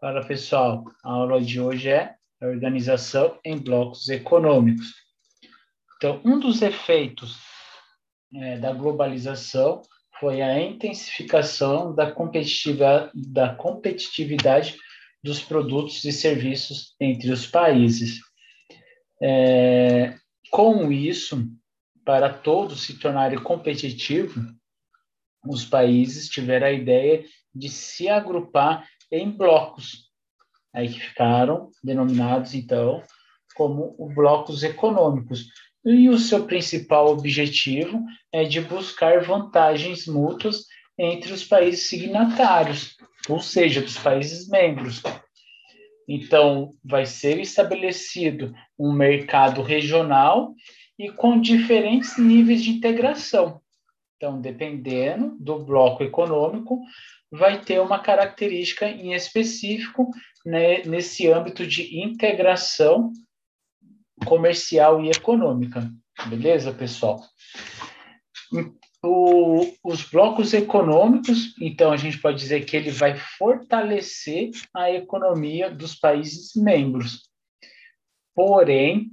Fala pessoal, a aula de hoje é a organização em blocos econômicos. Então, um dos efeitos é, da globalização foi a intensificação da, competitiva, da competitividade dos produtos e serviços entre os países. É, com isso, para todos se tornarem competitivos, os países tiveram a ideia de se agrupar em blocos, aí que ficaram denominados, então, como blocos econômicos. E o seu principal objetivo é de buscar vantagens mútuas entre os países signatários, ou seja, dos países membros. Então, vai ser estabelecido um mercado regional e com diferentes níveis de integração. Então, dependendo do bloco econômico, vai ter uma característica em específico né, nesse âmbito de integração comercial e econômica. Beleza, pessoal? O, os blocos econômicos, então, a gente pode dizer que ele vai fortalecer a economia dos países membros. Porém,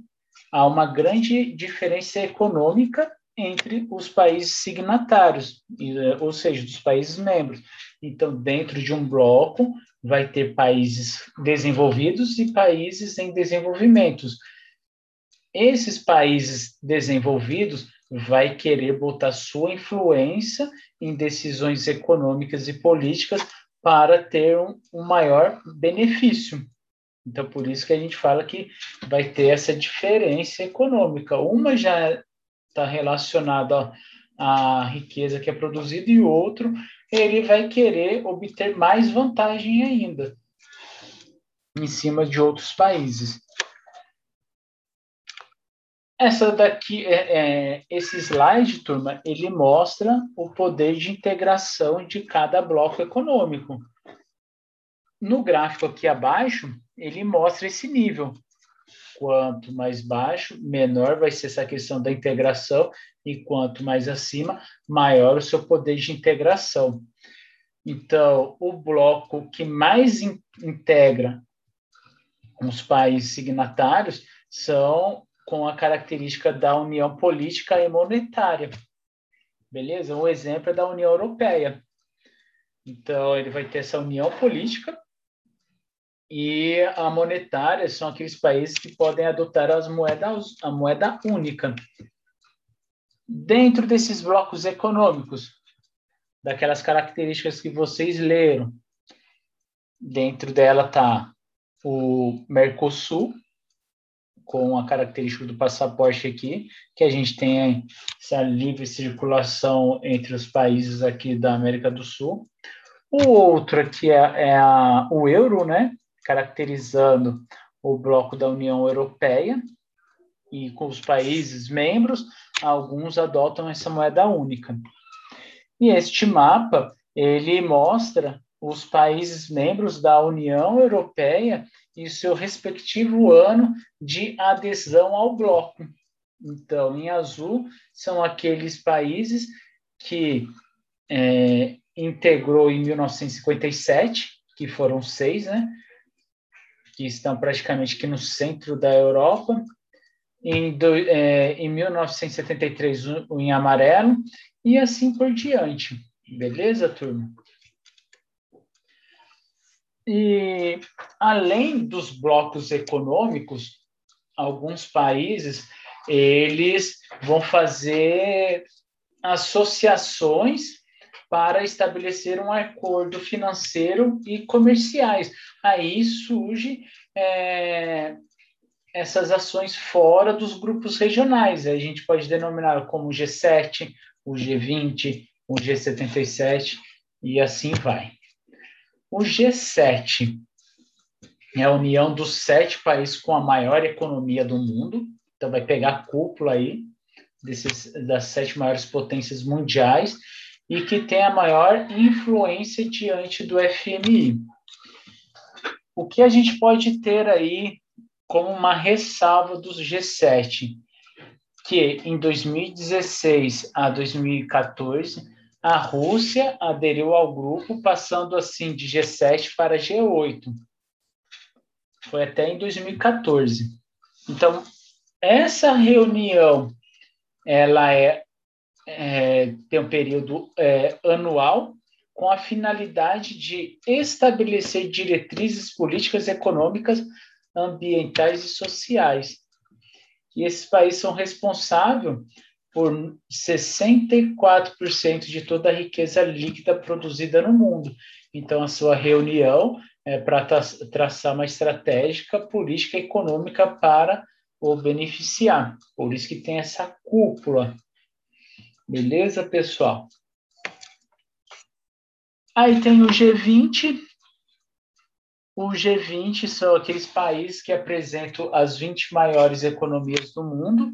há uma grande diferença econômica entre os países signatários, eh, ou seja, dos países membros. Então, dentro de um bloco, vai ter países desenvolvidos e países em desenvolvimento. Esses países desenvolvidos vai querer botar sua influência em decisões econômicas e políticas para ter um, um maior benefício. Então, por isso que a gente fala que vai ter essa diferença econômica. Uma já está relacionada à riqueza que é produzida e outro ele vai querer obter mais vantagem ainda em cima de outros países. Essa daqui, é, é, esse slide, turma, ele mostra o poder de integração de cada bloco econômico. No gráfico aqui abaixo, ele mostra esse nível. Quanto mais baixo, menor vai ser essa questão da integração, e quanto mais acima, maior o seu poder de integração. Então, o bloco que mais in integra os países signatários são com a característica da união política e monetária. Beleza? Um exemplo é da União Europeia. Então, ele vai ter essa união política e a monetária são aqueles países que podem adotar as moedas, a moeda única. Dentro desses blocos econômicos, daquelas características que vocês leram, dentro dela está o Mercosul, com a característica do passaporte aqui, que a gente tem essa livre circulação entre os países aqui da América do Sul. O outro aqui é, é a, o euro, né? Caracterizando o bloco da União Europeia, e com os países membros, alguns adotam essa moeda única. E este mapa, ele mostra os países membros da União Europeia e seu respectivo ano de adesão ao bloco. Então, em azul, são aqueles países que é, integrou em 1957, que foram seis, né? Que estão praticamente aqui no centro da Europa. Em, do, é, em 1973, em amarelo, e assim por diante. Beleza, turma? E além dos blocos econômicos, alguns países eles vão fazer associações para estabelecer um acordo financeiro e comerciais. Aí surge é, essas ações fora dos grupos regionais. A gente pode denominar como G7, o G20, o G77 e assim vai. O G7 é a união dos sete países com a maior economia do mundo. Então, vai pegar a cúpula aí desses, das sete maiores potências mundiais e que tem a maior influência diante do FMI. O que a gente pode ter aí como uma ressalva dos G7? Que em 2016 a 2014, a Rússia aderiu ao grupo, passando assim de G7 para G8. foi até em 2014. Então, essa reunião, ela é, é tem um período é, anual com a finalidade de estabelecer diretrizes políticas econômicas, ambientais e sociais. E esses países são responsáveis por 64% de toda a riqueza líquida produzida no mundo. Então, a sua reunião é para traçar uma estratégia política econômica para o beneficiar. Por isso que tem essa cúpula. Beleza, pessoal? Aí tem o G20. O G20 são aqueles países que apresentam as 20 maiores economias do mundo.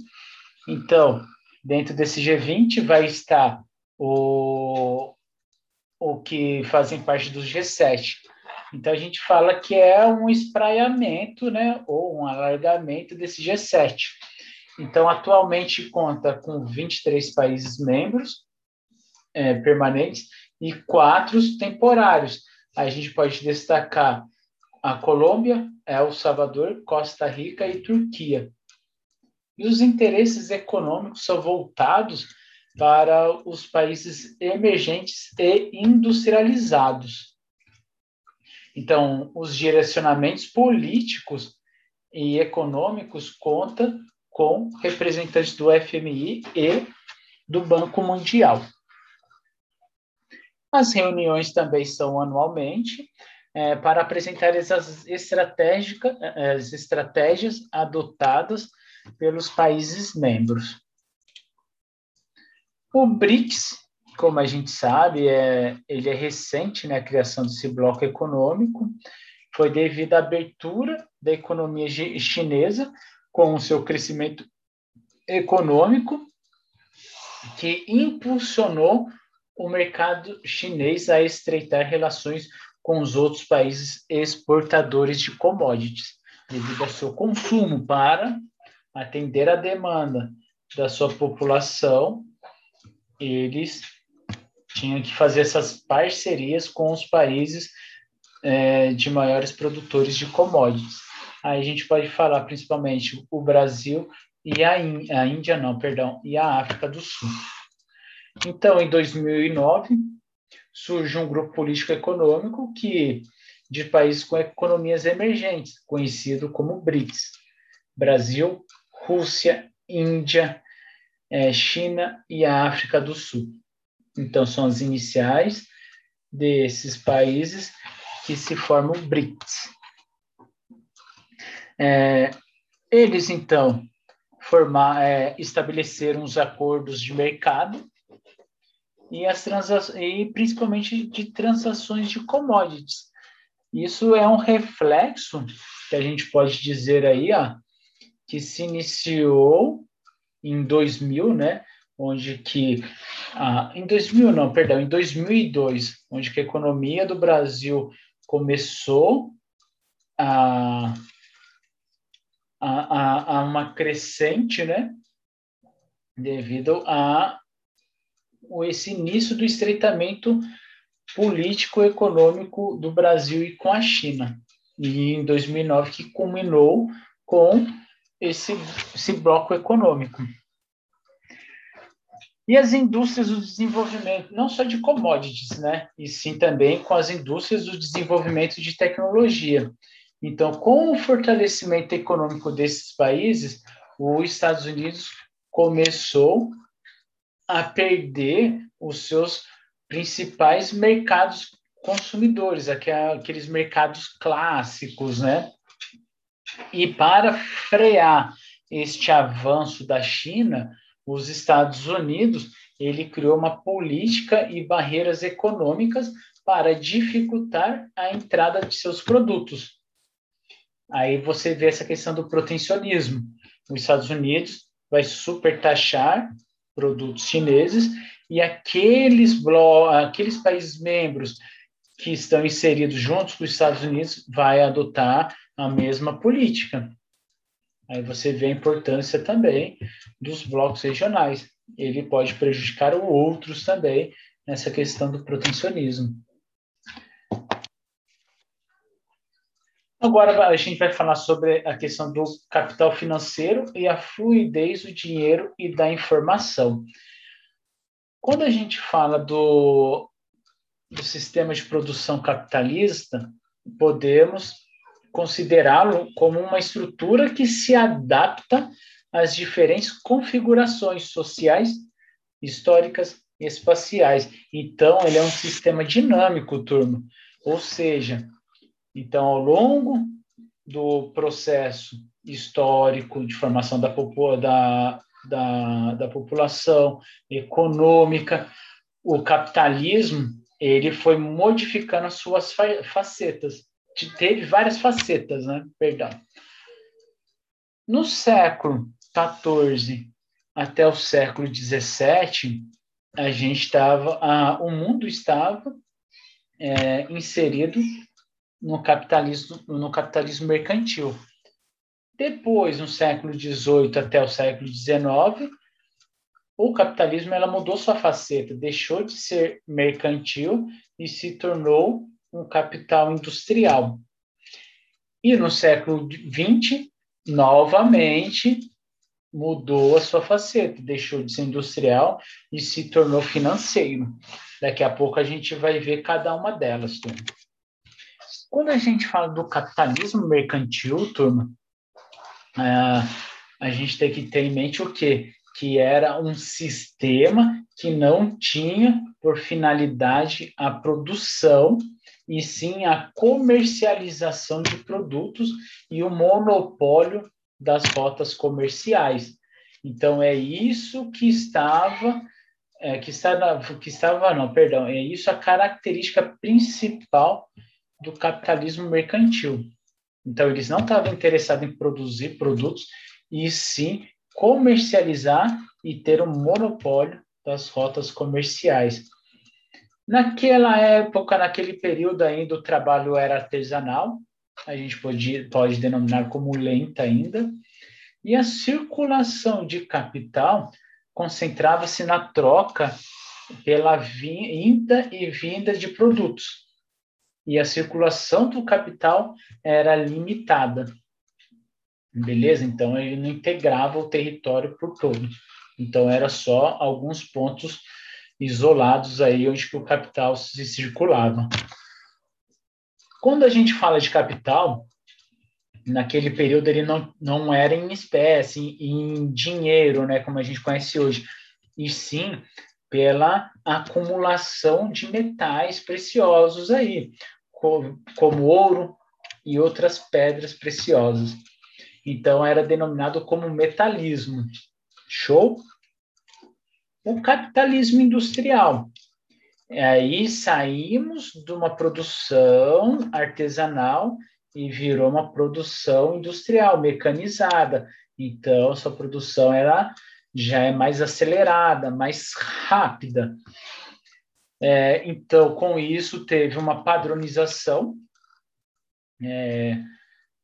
Então, Dentro desse G20 vai estar o, o que fazem parte do G7. Então a gente fala que é um espraiamento, né, ou um alargamento desse G7. Então atualmente conta com 23 países membros é, permanentes e quatro temporários. A gente pode destacar a Colômbia, El Salvador, Costa Rica e Turquia e os interesses econômicos são voltados para os países emergentes e industrializados. Então, os direcionamentos políticos e econômicos contam com representantes do FMI e do Banco Mundial. As reuniões também são anualmente é, para apresentar essas as estratégias adotadas pelos países membros. O BRICS, como a gente sabe, é, ele é recente na né, criação desse bloco econômico, foi devido à abertura da economia chinesa com o seu crescimento econômico, que impulsionou o mercado chinês a estreitar relações com os outros países exportadores de commodities, devido ao seu consumo para atender a demanda da sua população, eles tinham que fazer essas parcerias com os países é, de maiores produtores de commodities. Aí a gente pode falar principalmente o Brasil e a, a Índia, não, perdão, e a África do Sul. Então, em 2009, surge um grupo político econômico que de países com economias emergentes, conhecido como BRICS. Brasil, Rússia, Índia, é, China e a África do Sul. Então, são as iniciais desses países que se formam BRICS. É, eles, então, formar, é, estabeleceram os acordos de mercado e, as e principalmente de transações de commodities. Isso é um reflexo que a gente pode dizer aí, ó, que se iniciou em 2000, né? Onde que ah, em 2000 não, perdão, em 2002, onde que a economia do Brasil começou a, a, a uma crescente, né? Devido a esse início do estreitamento político-econômico do Brasil e com a China. E em 2009 que culminou com esse, esse bloco econômico. E as indústrias do desenvolvimento, não só de commodities, né? E sim também com as indústrias do desenvolvimento de tecnologia. Então, com o fortalecimento econômico desses países, os Estados Unidos começou a perder os seus principais mercados consumidores, aqueles mercados clássicos, né? E para frear este avanço da China, os Estados Unidos ele criou uma política e barreiras econômicas para dificultar a entrada de seus produtos. Aí você vê essa questão do protecionismo. Os Estados Unidos vai supertaxar produtos chineses e aqueles, aqueles países membros que estão inseridos juntos com os Estados Unidos vai adotar a mesma política. Aí você vê a importância também dos blocos regionais. Ele pode prejudicar outros também nessa questão do protecionismo. Agora a gente vai falar sobre a questão do capital financeiro e a fluidez do dinheiro e da informação. Quando a gente fala do, do sistema de produção capitalista, podemos considerá-lo como uma estrutura que se adapta às diferentes configurações sociais, históricas e espaciais. Então, ele é um sistema dinâmico, turma. Ou seja, então, ao longo do processo histórico de formação da, da, da, da população, econômica, o capitalismo ele foi modificando as suas facetas. Teve várias facetas, né? Perdão. No século XIV até o século XVII, a gente estava, o mundo estava é, inserido no capitalismo, no capitalismo mercantil. Depois, no século XVIII até o século XIX, o capitalismo ela mudou sua faceta, deixou de ser mercantil e se tornou um capital industrial. E no século XX, novamente, mudou a sua faceta, deixou de ser industrial e se tornou financeiro. Daqui a pouco a gente vai ver cada uma delas, turma. Quando a gente fala do capitalismo mercantil, turma, é, a gente tem que ter em mente o quê? Que era um sistema que não tinha por finalidade a produção, e sim a comercialização de produtos e o monopólio das rotas comerciais. Então, é isso que estava, é, que, estava, que estava, não, perdão, é isso a característica principal do capitalismo mercantil. Então, eles não estavam interessados em produzir produtos, e sim comercializar e ter um monopólio das rotas comerciais. Naquela época, naquele período ainda, o trabalho era artesanal, a gente pode, pode denominar como lenta ainda, e a circulação de capital concentrava-se na troca pela vinda e vinda de produtos e a circulação do capital era limitada. Beleza? Então, ele não integrava o território por todo. Então, era só alguns pontos isolados aí onde o capital se circulava. Quando a gente fala de capital, naquele período ele não, não era em espécie, em dinheiro, né, como a gente conhece hoje, e sim pela acumulação de metais preciosos aí, como ouro e outras pedras preciosas. Então era denominado como metalismo. Show? O capitalismo industrial. Aí saímos de uma produção artesanal e virou uma produção industrial, mecanizada. Então, sua produção era já é mais acelerada, mais rápida. É, então, com isso, teve uma padronização é,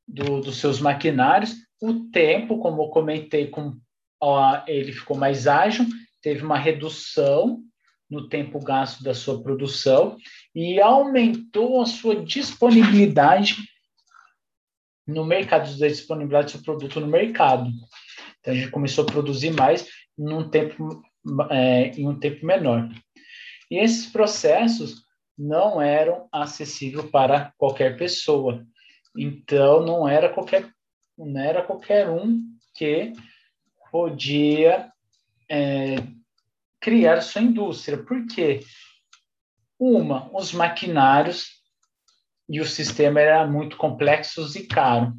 do, dos seus maquinários. O tempo, como eu comentei, com, ó, ele ficou mais ágil, teve uma redução no tempo gasto da sua produção e aumentou a sua disponibilidade no mercado, da disponibilidade do seu produto no mercado. Então, a gente começou a produzir mais num tempo, é, em um tempo menor. E esses processos não eram acessíveis para qualquer pessoa. Então, não era qualquer, não era qualquer um que podia é, criar sua indústria. Por quê? Uma, os maquinários e o sistema eram muito complexos e caro.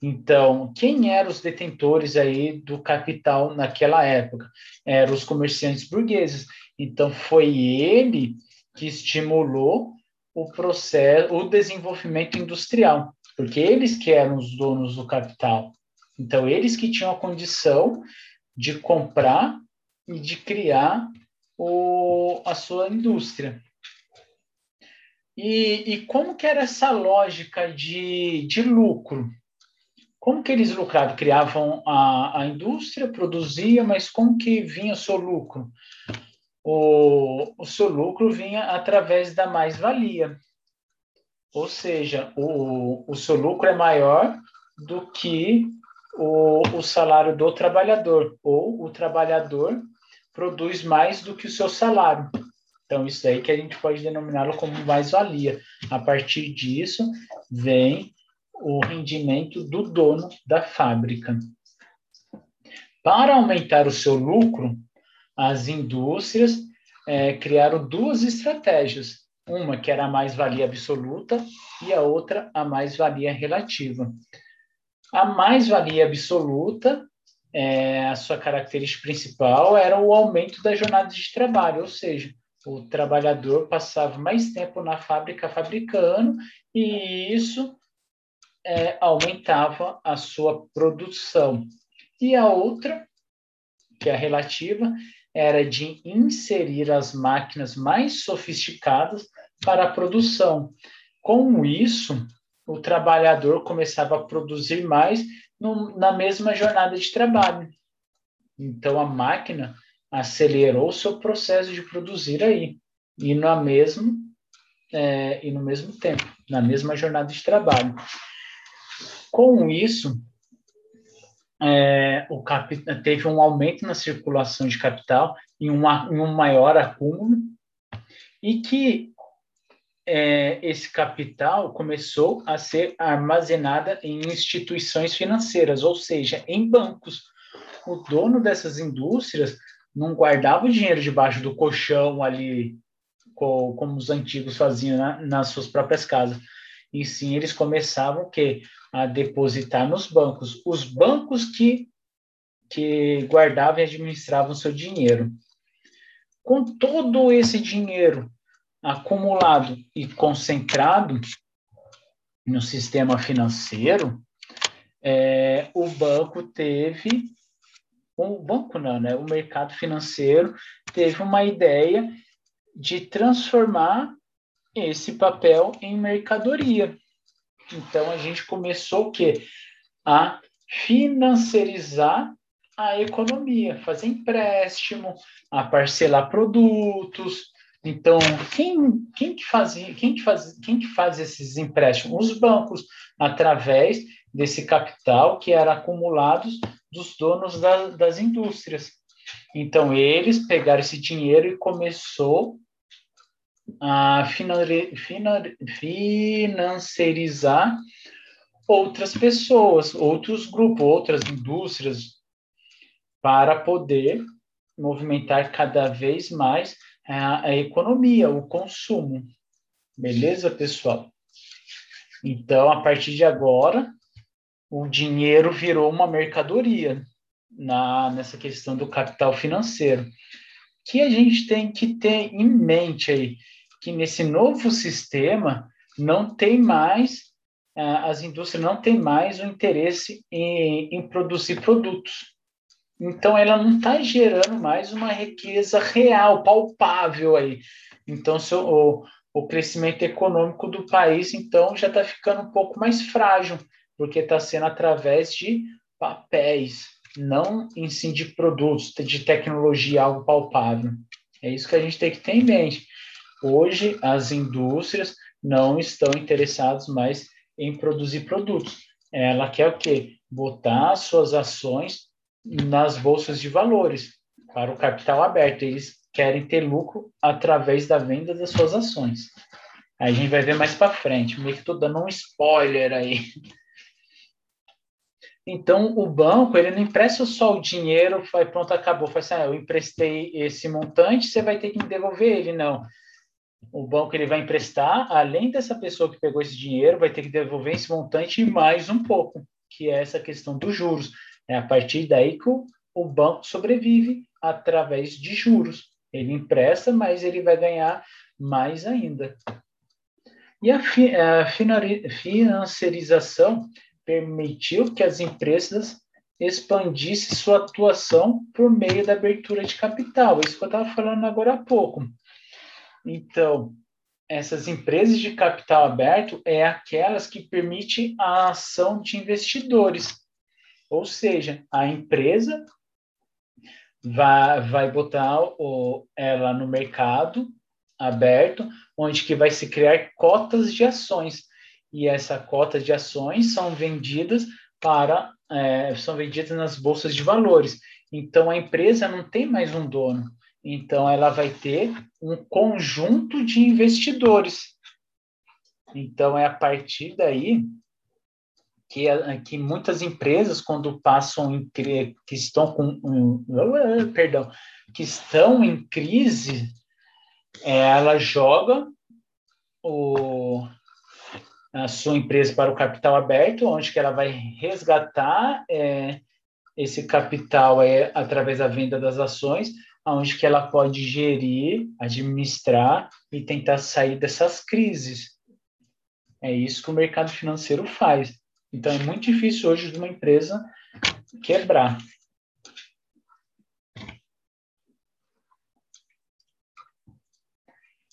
Então, quem eram os detentores aí do capital naquela época? Eram os comerciantes burgueses. Então, foi ele que estimulou o processo, o desenvolvimento industrial, porque eles que eram os donos do capital. Então, eles que tinham a condição de comprar e de criar o, a sua indústria. E, e como que era essa lógica de, de lucro? Como que eles lucravam? Criavam a, a indústria, produzia, mas como que vinha o seu lucro? O, o seu lucro vinha através da mais-valia. ou seja, o, o seu lucro é maior do que o, o salário do trabalhador, ou o trabalhador produz mais do que o seu salário. Então, isso aí que a gente pode denominá-lo como mais-valia. A partir disso, vem o rendimento do dono da fábrica. Para aumentar o seu lucro, as indústrias é, criaram duas estratégias. Uma que era a mais-valia absoluta e a outra a mais-valia relativa. A mais-valia absoluta, é, a sua característica principal era o aumento da jornada de trabalho, ou seja, o trabalhador passava mais tempo na fábrica fabricando e isso é, aumentava a sua produção. E a outra, que é a relativa, era de inserir as máquinas mais sofisticadas para a produção. Com isso, o trabalhador começava a produzir mais no, na mesma jornada de trabalho. Então, a máquina acelerou seu processo de produzir aí, e, no mesmo, é, e no mesmo tempo, na mesma jornada de trabalho. Com isso, é, o teve um aumento na circulação de capital e um, um maior acúmulo, e que é, esse capital começou a ser armazenada em instituições financeiras, ou seja, em bancos. O dono dessas indústrias não guardava o dinheiro debaixo do colchão ali, como os antigos faziam na, nas suas próprias casas. E sim, eles começavam que a depositar nos bancos. Os bancos que, que guardavam e administravam seu dinheiro. Com todo esse dinheiro acumulado e concentrado no sistema financeiro, é, o banco teve, o banco não, né? O mercado financeiro teve uma ideia de transformar esse papel em mercadoria. Então a gente começou o quê? A financiarizar a economia, fazer empréstimo, a parcelar produtos, então, quem, quem, que faz, quem, que faz, quem que faz esses empréstimos? Os bancos, através desse capital que era acumulado dos donos da, das indústrias. Então, eles pegaram esse dinheiro e começou a financiarizar outras pessoas, outros grupos, outras indústrias, para poder movimentar cada vez mais a, a economia, o consumo. Beleza, pessoal? Então, a partir de agora, o dinheiro virou uma mercadoria na, nessa questão do capital financeiro. Que a gente tem que ter em mente aí que nesse novo sistema não tem mais as indústrias não têm mais o interesse em, em produzir produtos. Então, ela não está gerando mais uma riqueza real, palpável aí. Então, o, o crescimento econômico do país, então, já está ficando um pouco mais frágil, porque está sendo através de papéis, não em si de produtos, de tecnologia, algo palpável. É isso que a gente tem que ter em mente. Hoje, as indústrias não estão interessadas mais em produzir produtos. Ela quer o quê? Botar suas ações nas bolsas de valores para o capital aberto. Eles querem ter lucro através da venda das suas ações. Aí a gente vai ver mais para frente. Meio que estou dando um spoiler aí. Então, o banco, ele não empresta só o dinheiro, vai pronto, acabou. Faz assim, ah, eu emprestei esse montante, você vai ter que me devolver ele. Não. O banco, ele vai emprestar, além dessa pessoa que pegou esse dinheiro, vai ter que devolver esse montante e mais um pouco, que é essa questão dos juros. É a partir daí que o, o banco sobrevive através de juros. Ele empresta, mas ele vai ganhar mais ainda. E a, fi, a financiarização permitiu que as empresas expandissem sua atuação por meio da abertura de capital. Isso que eu estava falando agora há pouco. Então, essas empresas de capital aberto é aquelas que permitem a ação de investidores. Ou seja, a empresa vai, vai botar o, ela no mercado aberto, onde que vai se criar cotas de ações. e essa cota de ações são vendidas para é, são vendidas nas bolsas de valores. Então a empresa não tem mais um dono. Então ela vai ter um conjunto de investidores. Então é a partir daí que, que muitas empresas quando passam em que estão com um, perdão que estão em crise é, ela joga o, a sua empresa para o capital aberto, onde que ela vai resgatar é, esse capital é, através da venda das ações, onde que ela pode gerir, administrar e tentar sair dessas crises. É isso que o mercado financeiro faz. Então, é muito difícil hoje de uma empresa quebrar.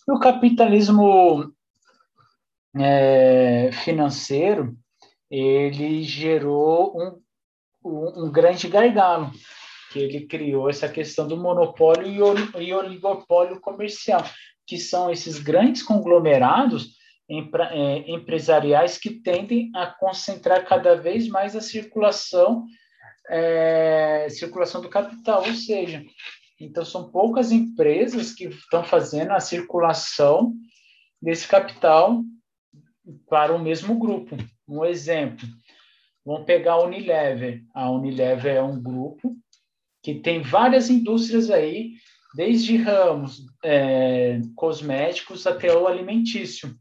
o capitalismo é, financeiro, ele gerou um, um, um, grande gargalo, que ele criou essa questão do monopólio e oligopólio comercial, que são esses grandes conglomerados é, empresariais que tendem a concentrar cada vez mais a circulação é, circulação do capital, ou seja, então são poucas empresas que estão fazendo a circulação desse capital para o mesmo grupo. Um exemplo, vamos pegar a Unilever. A Unilever é um grupo que tem várias indústrias aí, desde ramos é, cosméticos até o alimentício.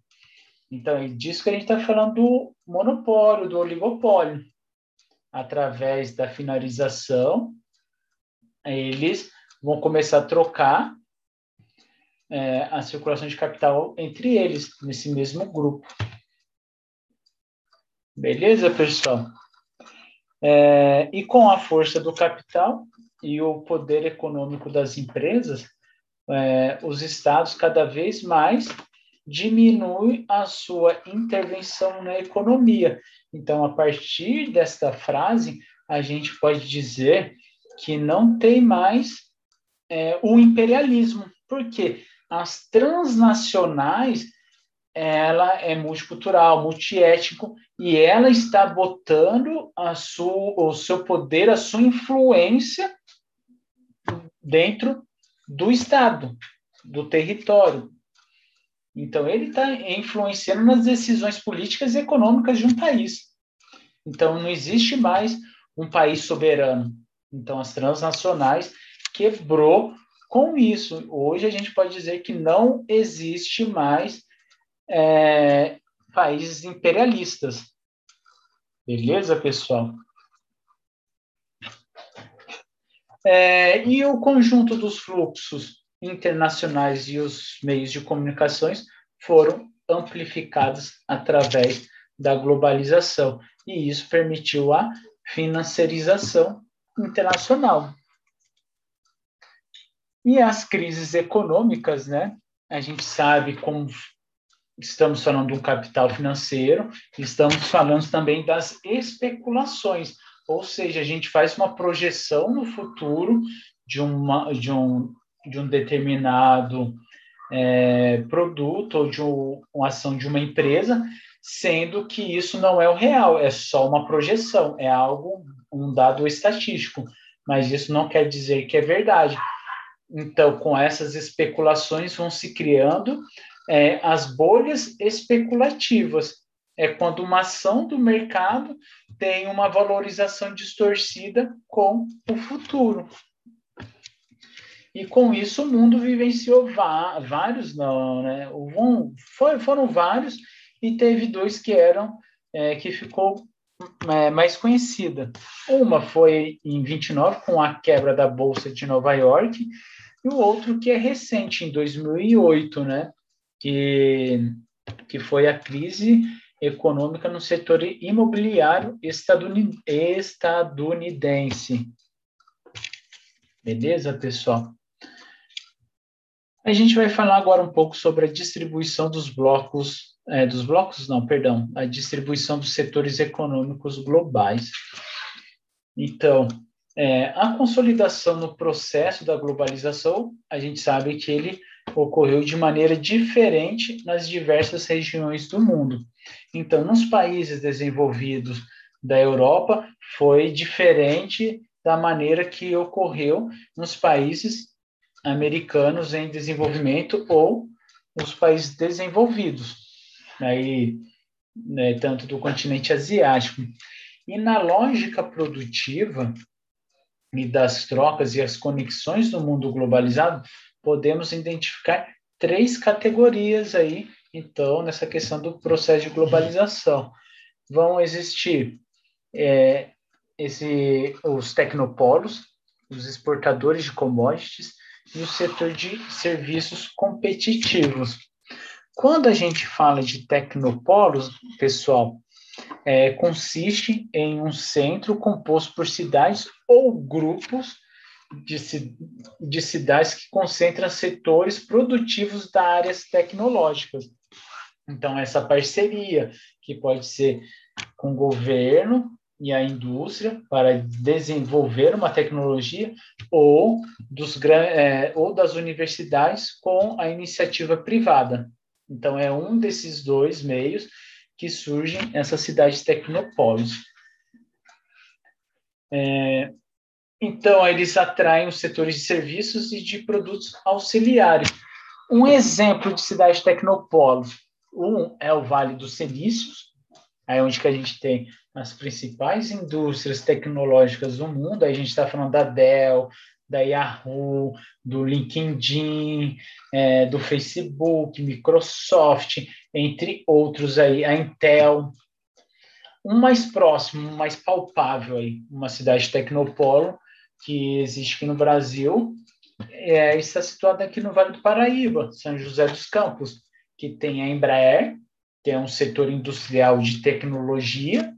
Então, é disso que a gente está falando do monopólio, do oligopólio. Através da finalização, eles vão começar a trocar é, a circulação de capital entre eles, nesse mesmo grupo. Beleza, pessoal? É, e com a força do capital e o poder econômico das empresas, é, os estados cada vez mais diminui a sua intervenção na economia. Então, a partir desta frase, a gente pode dizer que não tem mais é, o imperialismo. Por quê? As transnacionais, ela é multicultural, multiétnico, e ela está botando a sua, o seu poder, a sua influência dentro do Estado, do território, então, ele está influenciando nas decisões políticas e econômicas de um país. Então, não existe mais um país soberano. Então, as transnacionais quebrou com isso. Hoje, a gente pode dizer que não existe mais é, países imperialistas. Beleza, pessoal? É, e o conjunto dos fluxos internacionais e os meios de comunicações foram amplificados através da globalização, e isso permitiu a financiarização internacional. E as crises econômicas, né? A gente sabe como estamos falando do capital financeiro, estamos falando também das especulações, ou seja, a gente faz uma projeção no futuro de, uma, de, um, de um determinado é, produto ou de um, uma ação de uma empresa, sendo que isso não é o real, é só uma projeção, é algo, um dado estatístico, mas isso não quer dizer que é verdade. Então, com essas especulações vão se criando é, as bolhas especulativas. É quando uma ação do mercado tem uma valorização distorcida com o futuro. E com isso o mundo vivenciou vários, não, né? Um, foi, foram vários e teve dois que eram é, que ficou é, mais conhecida. Uma foi em 29 com a quebra da bolsa de Nova York e o outro que é recente em 2008, né? Que que foi a crise econômica no setor imobiliário estadunidense. Beleza, pessoal? A gente vai falar agora um pouco sobre a distribuição dos blocos, é, dos blocos não, perdão, a distribuição dos setores econômicos globais. Então, é, a consolidação no processo da globalização, a gente sabe que ele ocorreu de maneira diferente nas diversas regiões do mundo. Então, nos países desenvolvidos da Europa, foi diferente da maneira que ocorreu nos países americanos em desenvolvimento ou os países desenvolvidos, aí, né, tanto do continente asiático. E na lógica produtiva e das trocas e as conexões do mundo globalizado, podemos identificar três categorias aí, então, nessa questão do processo de globalização. Vão existir é, esse, os tecnopolos, os exportadores de commodities e o setor de serviços competitivos. Quando a gente fala de tecnopolos, pessoal, é, consiste em um centro composto por cidades ou grupos de, de cidades que concentram setores produtivos da áreas tecnológicas. Então, essa parceria, que pode ser com o governo e a indústria para desenvolver uma tecnologia, ou, dos, é, ou das universidades com a iniciativa privada. Então, é um desses dois meios que surgem essas cidades tecnopólis. É, então, eles atraem os setores de serviços e de produtos auxiliares. Um exemplo de cidade tecnopolo, um é o Vale dos Silícios, aí onde que a gente tem as principais indústrias tecnológicas do mundo, aí a gente está falando da Dell, da Yahoo, do LinkedIn, é, do Facebook, Microsoft, entre outros aí, a Intel. Um mais próximo, um mais palpável aí, uma cidade tecnopolo que existe aqui no Brasil, é, está situada aqui no Vale do Paraíba, São José dos Campos, que tem a Embraer, que é um setor industrial de tecnologia,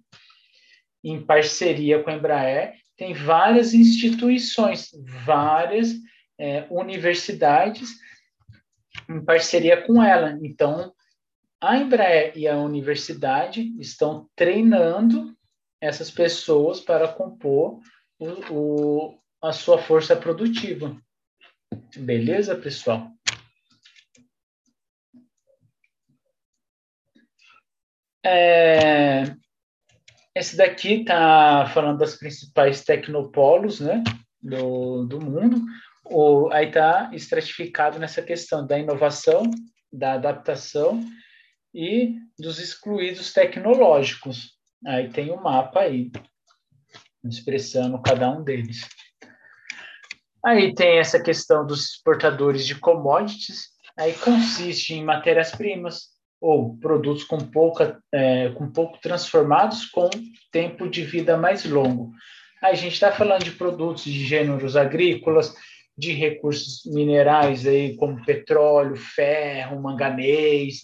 em parceria com a Embraer, tem várias instituições, várias é, universidades em parceria com ela. Então, a Embraer e a universidade estão treinando essas pessoas para compor o, o, a sua força produtiva. Beleza, pessoal? É, esse daqui está falando das principais tecnopolos né, do, do mundo. O, aí está estratificado nessa questão da inovação, da adaptação e dos excluídos tecnológicos. Aí tem o um mapa aí, expressando cada um deles. Aí tem essa questão dos exportadores de commodities, aí consiste em matérias-primas, ou produtos com, pouca, é, com pouco transformados com tempo de vida mais longo. a gente está falando de produtos de gêneros agrícolas, de recursos minerais aí como petróleo, ferro, manganês,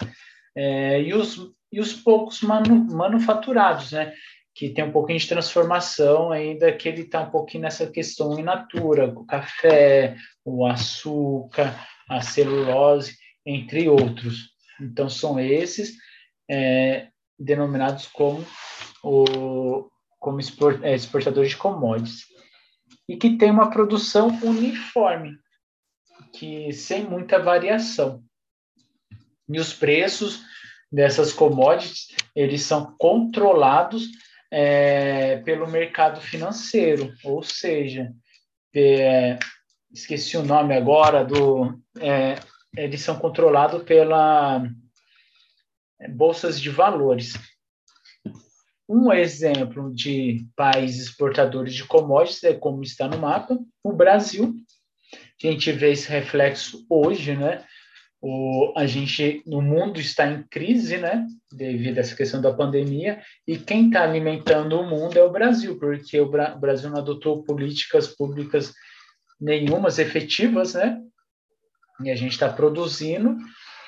é, e, os, e os poucos manu, manufaturados, né? Que tem um pouquinho de transformação ainda, que ele está um pouquinho nessa questão in natura, o café, o açúcar, a celulose, entre outros. Então, são esses é, denominados como, o, como é, exportadores de commodities. E que tem uma produção uniforme, que sem muita variação. E os preços dessas commodities, eles são controlados é, pelo mercado financeiro, ou seja, é, esqueci o nome agora do é, eles são controlados pela é, bolsas de valores. Um exemplo de países exportadores de commodities é como está no mapa, o Brasil. A gente vê esse reflexo hoje, né? O, a gente, o mundo está em crise, né? Devido a essa questão da pandemia, e quem está alimentando o mundo é o Brasil, porque o, Bra o Brasil não adotou políticas públicas nenhumas efetivas, né? E a gente está produzindo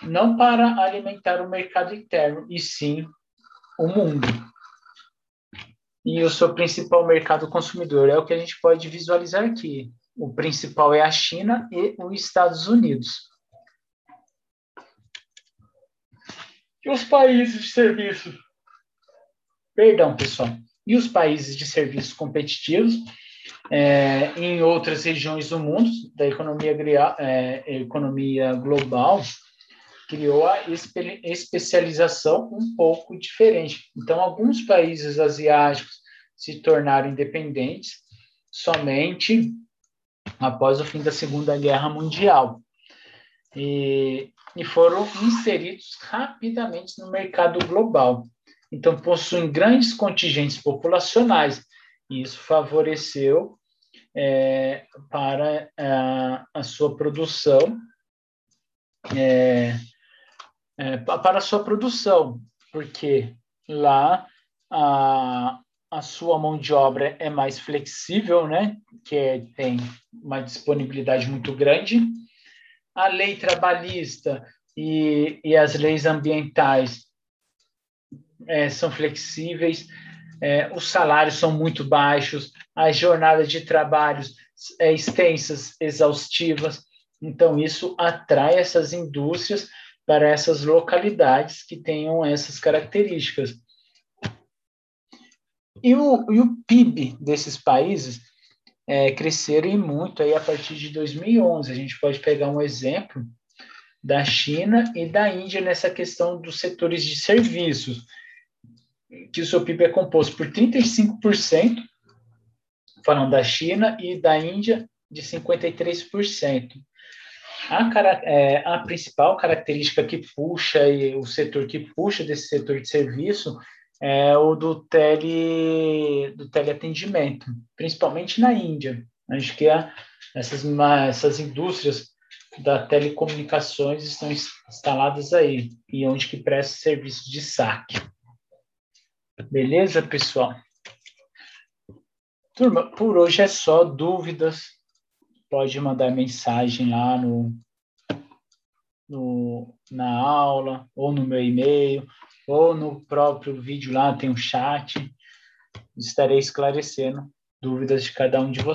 não para alimentar o mercado interno, e sim o mundo. E o seu principal mercado consumidor é o que a gente pode visualizar aqui. O principal é a China e os Estados Unidos. E os países de serviço? Perdão, pessoal. E os países de serviços competitivos é, em outras regiões do mundo, da economia, é, economia global, criou a espe especialização um pouco diferente. Então, alguns países asiáticos se tornaram independentes somente após o fim da Segunda Guerra Mundial. E, e foram inseridos rapidamente no mercado global. Então, possuem grandes contingentes populacionais, e isso favoreceu é, para a, a, sua produção, é, é, para a sua produção, porque lá a, a sua mão de obra é mais flexível, né? Que é, tem uma disponibilidade muito grande. A lei trabalhista e, e as leis ambientais é, são flexíveis, é, os salários são muito baixos, as jornadas de trabalho é, extensas, exaustivas. Então, isso atrai essas indústrias para essas localidades que tenham essas características. E o, e o PIB desses países é, cresceram muito aí a partir de 2011. A gente pode pegar um exemplo da China e da Índia nessa questão dos setores de serviços, que o seu PIB é composto por 35%, falando da China, e da Índia de 53%. A, é, a principal característica que puxa, e o setor que puxa desse setor de serviço é o do, tele, do teleatendimento, principalmente na Índia. Acho que a, essas, essas indústrias da telecomunicações estão instaladas aí, e onde que presta serviço de saque. Beleza, pessoal? Turma, por hoje é só dúvidas. Pode mandar mensagem lá no, no, na aula, ou no meu e-mail, ou no próprio vídeo lá tem um chat, estarei esclarecendo dúvidas de cada um de vocês.